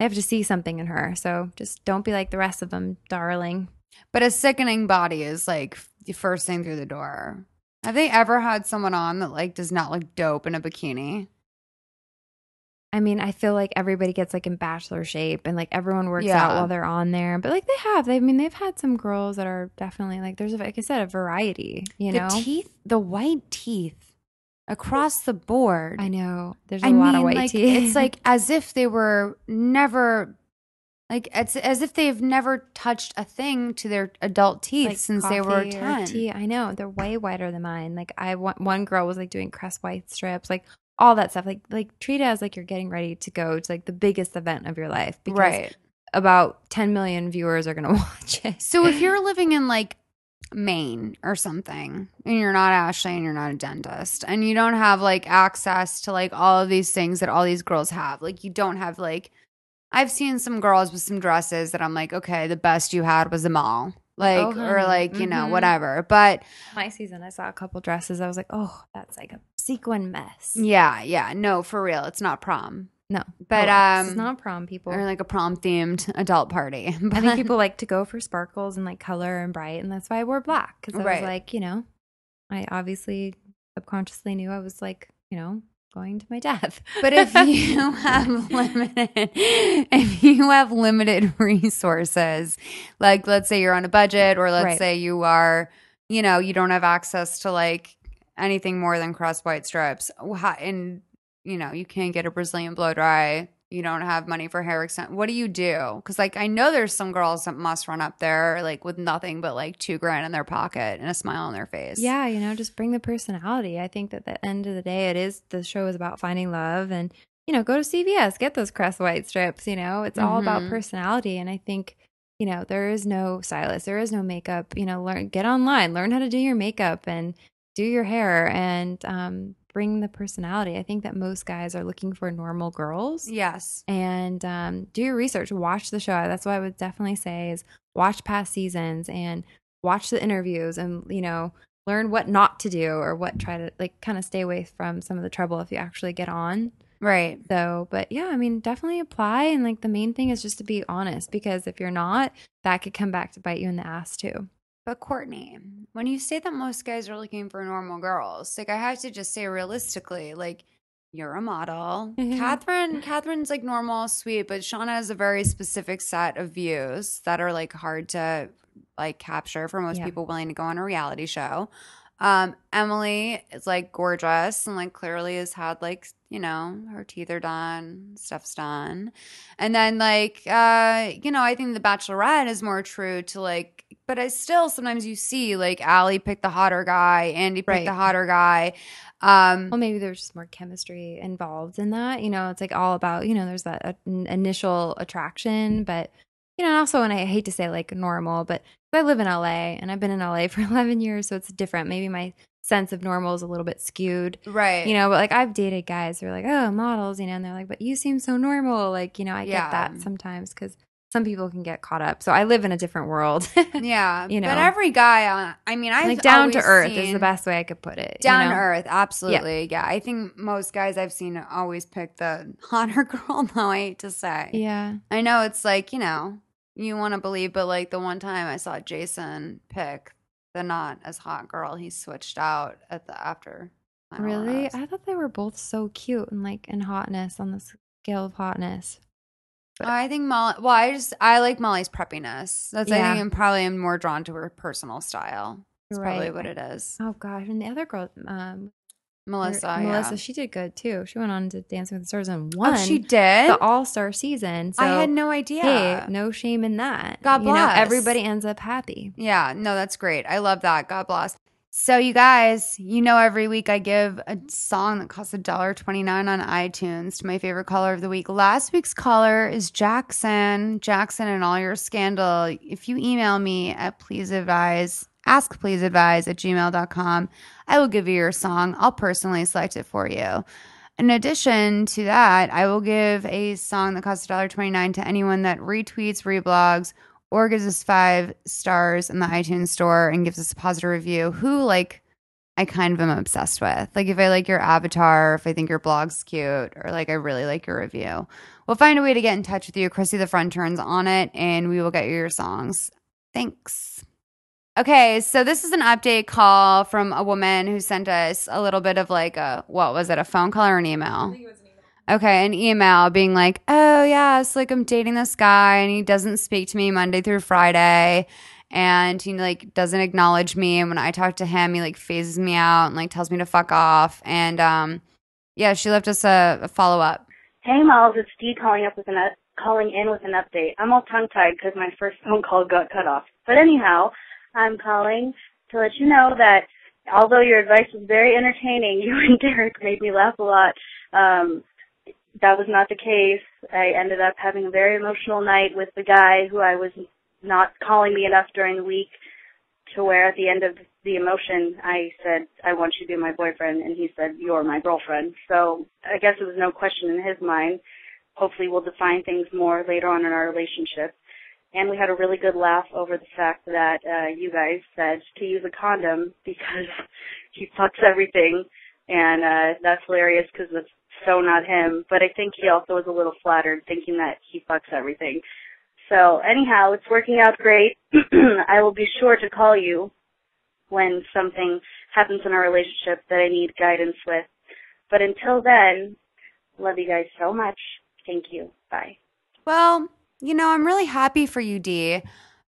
I have to see something in her. So just don't be like the rest of them, darling. But a sickening body is like the first thing through the door. Have they ever had someone on that like does not look dope in a bikini? I mean, I feel like everybody gets like in bachelor shape and like everyone works Yeah. out while they're on there. But like they have, they, I mean, they've had some girls that are definitely like, there's, a, like I said, a variety, you the know? teeth, the white teeth across the board. I know. There's a I lot mean, of white like, teeth. It's like as if they were never, like it's as if they've never touched a thing to their adult teeth like since they were ten. tea. I know they're way whiter than mine. Like I one one girl was like doing crest white strips, like all that stuff. Like like treat it as like you're getting ready to go to like the biggest event of your life because Right. about 10 million viewers are gonna watch it. So if you're living in like Maine or something, and you're not Ashley and you're not a dentist, and you don't have like access to like all of these things that all these girls have, like you don't have like, I've seen some girls with some dresses that I'm like, okay, the best you had was a mall, like or like you know Mhm. whatever. But My season, I saw a couple dresses. I was like, oh, that's like a sequin mess. yeah, yeah, no, for real, it's not prom, No, but um, it's not prom people. or like a prom themed adult party. I think people like to go for sparkles and like color and bright, and that's why I wore black because I Right. was like, you know, I obviously subconsciously knew I was like, you know, going to my death. But if you have limited, if you have limited resources, like let's say you're on a budget, or let's Right. say you are, you know, you don't have access to like anything more than crest white strips, wha- and you know you can't get a Brazilian blow dry. You don't have money for hair extent. What do you do? Because like I know there's some girls that must run up there like with nothing but like two grand in their pocket and a smile on their face. Yeah, you know, just bring the personality. I think that at the end of the day, it is the show is about finding love and, you know, go to CVS, get those crest white strips. You know, it's all about Mhm. personality. And I think, you know, there is no stylist, there is no makeup. You know, learn, get online, learn how to do your makeup and do your hair and um, bring the personality. I think that most guys are looking for normal girls Yes. and um, do your research watch the show that's what i would definitely say is watch past seasons and watch the interviews and you know learn what not to do or what try to like kind of stay away from some of the trouble if you actually get on Right. so but yeah i mean definitely apply and like the main thing is just to be honest because if you're not that could come back to bite you in the ass too But Courtney, when you say that most guys are looking for normal girls, like I have to just say realistically, like you're a model. Mhm. Catherine, Catherine's like normal, sweet, but Shauna has a very specific set of views that are like hard to like capture for most Yeah. people willing to go on a reality show. Um, Emily is like gorgeous and like clearly has had like, you know, her teeth are done, stuff's done. And then like uh, you know, I think the Bachelorette is more true to like but I still sometimes you see like Ali picked the hotter guy, Andi picked Right. the hotter guy. Um well maybe there's just more chemistry involved in that you know it's like all about you know there's that uh, initial attraction but you know and also and i hate to say like normal but i live in la and i've been in la for 11 years so it's different maybe my sense of normal is a little bit skewed right. you know but like i've dated guys who are like oh models you know and they're like but you seem so normal like you know i Yeah. get that sometimes because some people can get caught up so i live in a different world yeah. you know, But every guy uh, I mean I like down to earth is the best way i could put it you Down to earth, absolutely. Yeah. I think most guys I've seen always pick the hotter girl, though I hate to say. yeah I know it's like, you know, you want to believe, but like the one time I saw Jason pick the not as hot girl he switched out at the after. Really? I thought they were both so cute and like in hotness on the scale of hotness. Oh, I think Molly. Well, I just I like Molly's preppiness. That's I think I'm probably am more drawn to her personal style. That's probably what it is. Oh gosh, and the other girl, um, Melissa. yeah. Melissa, she did good too. She went on to Dancing with the Stars and won. Oh, she did. the All Star season. So I had no idea. Hey, no shame in that. God bless. You know, bless. everybody ends up happy. Yeah, no, that's great. I love that. God bless. So you guys, you know every week I give a song that costs $1.29 on iTunes to my favorite caller of the week. Last week's caller is Jackson. Jackson and all your scandal. If you email me at please advise, ask please advise at gmail.com, I will give you your song. I'll personally select it for you. In addition to that, I will give a song that costs $1.29 to anyone that retweets, reblogs, or gives us five stars in the iTunes store and gives us a positive review, who like I kind of am obsessed with. Like if I like your avatar, if I think your blog's cute, or like I really like your review. We'll find a way to get in touch with you. Chrissy the Front turns on it and we will get you your songs. Thanks. Okay, so this is an update call from a woman who sent us a little bit of like a what was it, a phone call or an email? Okay, an email being like, "Oh yeah, it's like I'm dating this guy and he doesn't speak to me Monday through Friday." And he like doesn't acknowledge me, and when I talk to him, he like phases me out and like tells me to fuck off. And um, yeah, she left us a, a follow up. Hey, Miles, it's Dee calling up with an up- calling in with an update. I'm all tongue tied because my first phone call got cut off. But anyhow, I'm calling to let you know that although your advice was very entertaining, you and Derek made me laugh a lot. Um, that was not the case. I ended up having a very emotional night with the guy who I was not calling me enough during the week to where at the end of the emotion I said, I want you to be my boyfriend and he said, You're my girlfriend. So I guess it was no question in his mind. Hopefully we'll define things more later on in our relationship. And we had a really good laugh over the fact that uh you guys said to use a condom because he fucks everything and uh that's hilarious because it's so not him. But I think he also was a little flattered thinking that he fucks everything. So anyhow, it's working out great. I will be sure to call you when something happens in our relationship that I need guidance with. But until then, love you guys so much. Thank you. Bye. Well, you know, I'm really happy for you, D,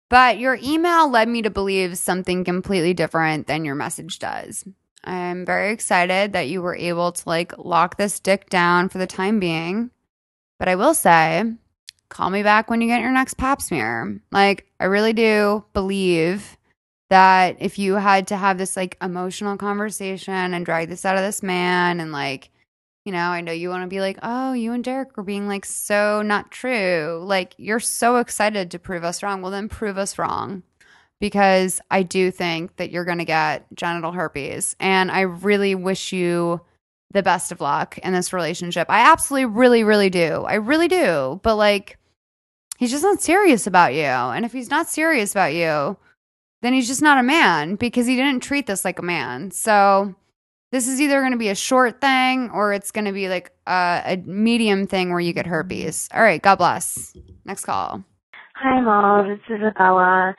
but your email led me to believe something completely different than your message does. I'm very excited that you were able to like lock this dick down for the time being. But I will say, call me back when you get your next pap smear. Like, I really do believe that if you had to have this like emotional conversation and drag this out of this man and like you know, I know you want to be like, oh, you and Derek were being like so not true. Like, you're so excited to prove us wrong. Well, then prove us wrong because I do think that you're going to get genital herpes. And I really wish you the best of luck in this relationship. I absolutely, really, really do. I really do. But like, he's just not serious about you. And if he's not serious about you, then he's just not a man because he didn't treat this like a man. So, this is either going to be a short thing or it's going to be like a, a medium thing where you get herpes. All right, God bless. Next call. Hi, Mom. It's Isabella.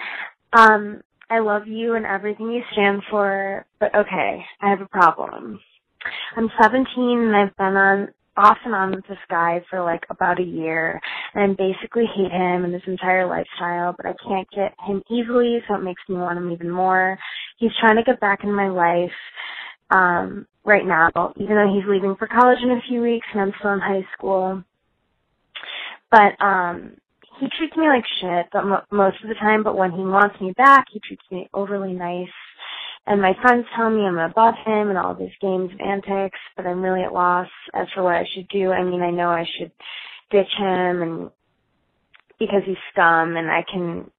Um, I love you and everything you stand for, but okay, I have a problem. I'm 17 and I've been on off and on with this guy for like about a year and I basically hate him and his entire lifestyle, but I can't get him easily, so it makes me want him even more. He's trying to get back in my life um right now, even though he's leaving for college in a few weeks and I'm still in high school. But um he treats me like shit but mo- most of the time, but when he wants me back, he treats me overly nice. And my friends tell me I'm above him and all of his games and antics, but I'm really at loss as for what I should do. I mean, I know I should ditch him and because he's scum and I can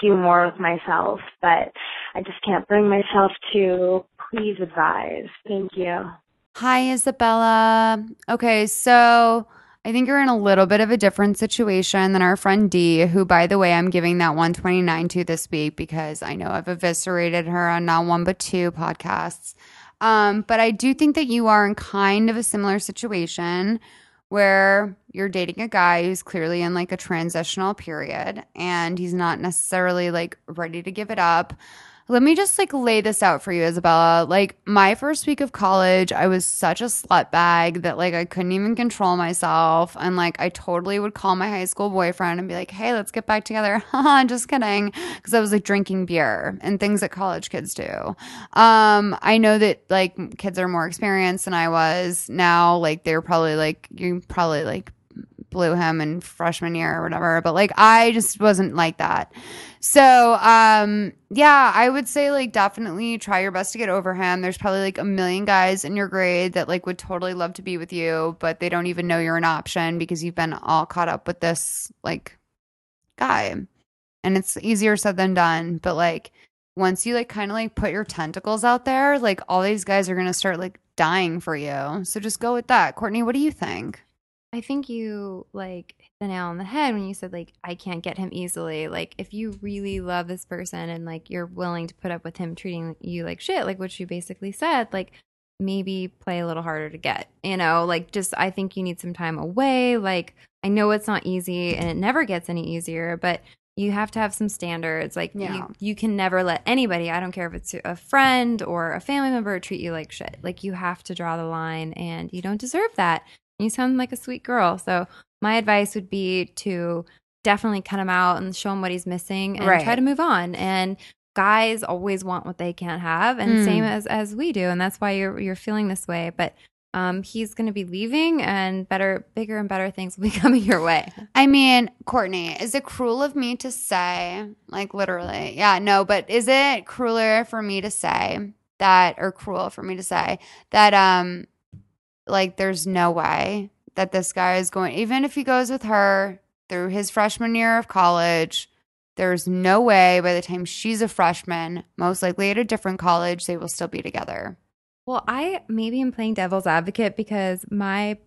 do more with myself, but I just can't bring myself to. Please advise. Thank you. Hi, Isabella. Okay, so I think you're in a little bit of a different situation than our friend Dee, who, by the way, I'm giving that 129 to this week because I know I've eviscerated her on not one but two podcasts. Um, but I do think that you are in kind of a similar situation where you're dating a guy who's clearly in like a transitional period and he's not necessarily like ready to give it up. Let me just like lay this out for you, Isabella. Like my first week of college, I was such a slut bag that like I couldn't even control myself. And like I totally would call my high school boyfriend and be like, hey, let's get back together. Just kidding. Because I was like drinking beer and things that college kids do. Um, I know that like kids are more experienced than I was now. Like they're probably like, you probably like blew him in freshman year or whatever but like i just wasn't like that. So um yeah i would say like definitely try your best to get over him. There's probably like a million guys in your grade that like would totally love to be with you but they don't even know you're an option because you've been all caught up with this like guy. And it's easier said than done but like once you like kind of like put your tentacles out there like all these guys are gonna start like dying for you. So just go with that. Courtney what do you think I think you like hit the nail on the head when you said like I can't get him easily. Like if you really love this person and like you're willing to put up with him treating you like shit, like what you basically said, like maybe play a little harder to get. You know, like just I think you need some time away. Like I know it's not easy and it never gets any easier, but you have to have some standards. Like Yeah. you, you can never let anybody, I don't care if it's a friend or a family member, treat you like shit. Like you have to draw the line and you don't deserve that. You sound like a sweet girl. So my advice would be to definitely cut him out and show him what he's missing and Right. try to move on. And guys always want what they can't have and Mm. same as as we do and that's why you're you're feeling this way but um he's going to be leaving and better bigger and better things will be coming your way I mean, Courtney, is it cruel of me to say, like literally, yeah, no, but is it crueler for me to say that, or cruel for me to say that, um, like there's no way that this guy is going, even if he goes with her through his freshman year of college, there's no way by the time she's a freshman, most likely at a different college, they will still be together. well i maybe am playing devil's advocate because my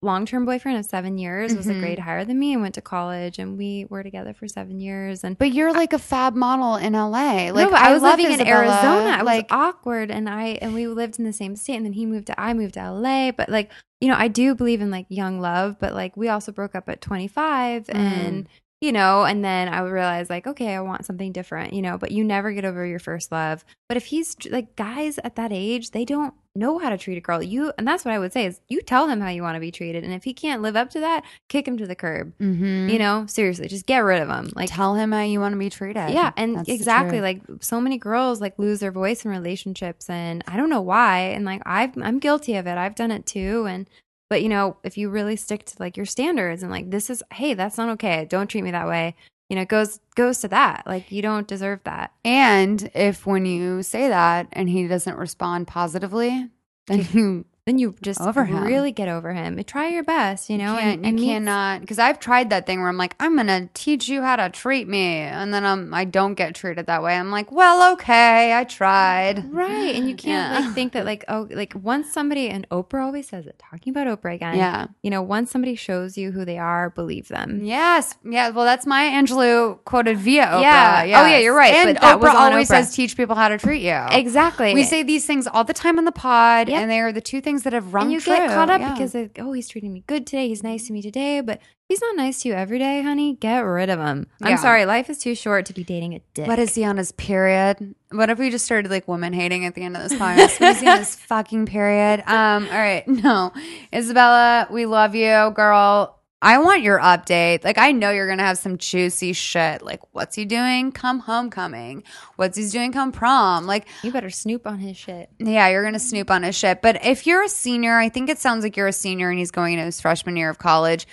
long-term boyfriend of seven years was a Mhm. grade higher than me and went to college and we were together for seven years and But you're like a fab model in LA. Like no, but I was living in Arizona. It Like, was awkward, and I and we lived in the same state. And then he moved to I moved to LA. But like you know, I do believe in like young love. But like we also broke up at twenty five, Mm. and you know, and then I would realize like okay, I want something different. You know, but you never get over your first love. But if he's like guys at that age, they don't know how to treat a girl. You and that's what I would say is you tell him how you want to be treated, and if he can't live up to that, kick him to the curb. Mhm. You know, seriously, just get rid of him. Like tell him how you want to be treated. yeah, and That's exactly like so many girls like lose their voice in relationships, and I don't know why. And like I've I'm guilty of it. I've done it too. And but you know, if you really stick to like your standards and like this is hey, that's not okay. Don't treat me that way. You know, goes goes to that. Like you don't deserve that. And if when you say that and he doesn't respond positively, then you Then you just Over him. really get over him. Try your best. You know, can't, and, you and meet- cannot because I've tried that thing where I'm like, I'm gonna teach you how to treat me, and then I'm I don't get treated that way. I'm like, well, okay, I tried. Right. And you can't Yeah. like think that like, oh, like once somebody and Oprah always says it, talking about Oprah again. Yeah. You know, once somebody shows you who they are, believe them. Yes, yeah. Well, that's my Angelou quoted via Oprah. Yeah. Oh, yeah, you're right, And Oprah always Oprah. says, "Teach people how to treat you." Exactly. We say these things all the time on the pod, Yep. and they are the two things that have rung and you true. get caught up Yeah. because like, oh, he's treating me good today. He's nice to me today, but he's not nice to you every day, honey. Get rid of him. Yeah. I'm sorry, life is too short to be dating a dick. What is he on his period? What if we just started like woman hating at the end of this podcast? What is he on his fucking period? Um, all right. No. Isabella, we love you, girl. I want your update. Like, I know you're gonna have some juicy shit. Like, what's he doing come homecoming? What's he doing come prom? Like, You better snoop on his shit. yeah, you're gonna snoop on his shit. But if you're a senior, I think it sounds like you're a senior and he's going into his freshman year of college.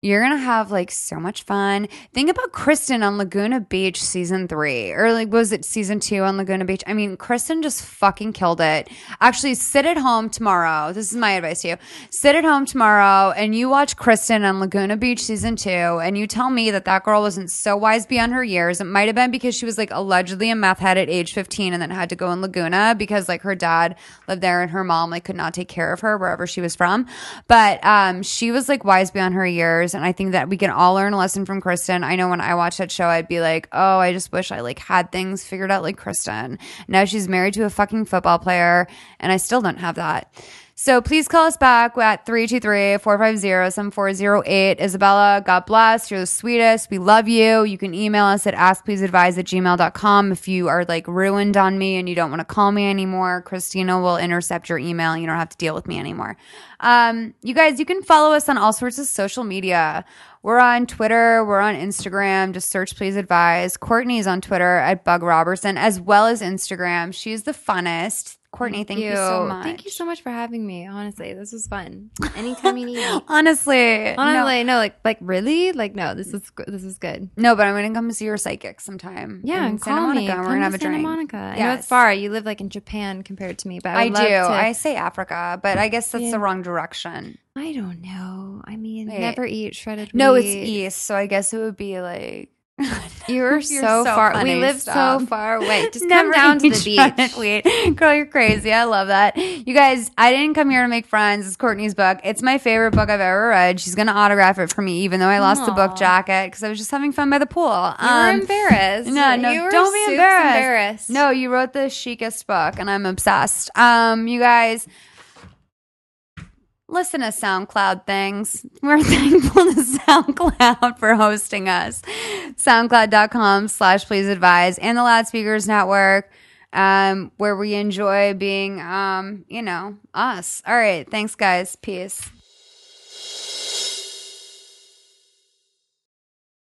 You're gonna have like so much fun. Think about Kristen on Laguna Beach season three, or like was it season two on Laguna Beach? I mean, Kristen just fucking killed it. Actually, sit at home tomorrow. This is my advice to you. Sit at home tomorrow and you watch Kristen on Laguna Beach season two, and you tell me that that girl wasn't so wise beyond her years. It might have been because she was like allegedly a meth head at age 15 and then had to go in Laguna because like her dad lived there and her mom like could not take care of her wherever she was from. But um, she was like wise beyond her years, and I think that we can all learn a lesson from Kristen. I know when I watched that show, I'd be like, oh, I just wish I like had things figured out like Kristen. Now she's married to a fucking football player, and I still don't have that. So please call us back at 323-450-7408. Isabella, God bless. You're the sweetest. We love you. You can email us at askpleaseadvise at gmail.com if you are like ruined on me and you don't want to call me anymore. Christina will intercept your email. You don't have to deal with me anymore. Um, you guys, you can follow us on all sorts of social media. We're on Twitter, we're on Instagram. Just search Please Advise. Courtney's on Twitter at Bug Robertson as well as Instagram. She's the funnest. Courtney, thank, you. so much. Thank you so much for having me. Honestly, this was fun. Anytime you need. Honestly, Honestly, no. like like really, like no. This is this is good. No, but I'm gonna come see your psychic sometime. Yeah, in Santa me. Monica. Come We're gonna to have a Santa drink. Monica. I know it's far. You live like in Japan compared to me, but I, I, do. to- I say Africa, but I guess that's Yeah. the wrong direction. I don't know. I mean, Wait. never eat shredded. No, it's east, so I guess it would be like. You're, You're so, so far. funny, we live stop. so far away. Just come down to the beach. wheat. Girl, you're crazy. I love that. You guys, I didn't come here to make friends. It's Courtney's book. It's my favorite book I've ever read. She's gonna autograph it for me, even though I lost the book jacket because I was just having fun by the pool. You Um, were embarrassed. No, no, You don't be embarrassed. embarrassed. No, you wrote the chicest book, and I'm obsessed. Um, you guys. Listen to SoundCloud things. We're thankful to SoundCloud for hosting us. SoundCloud.com slash please advise and the Loudspeakers Network, um, where we enjoy being, um, you know, us. All right. Thanks, guys. Peace.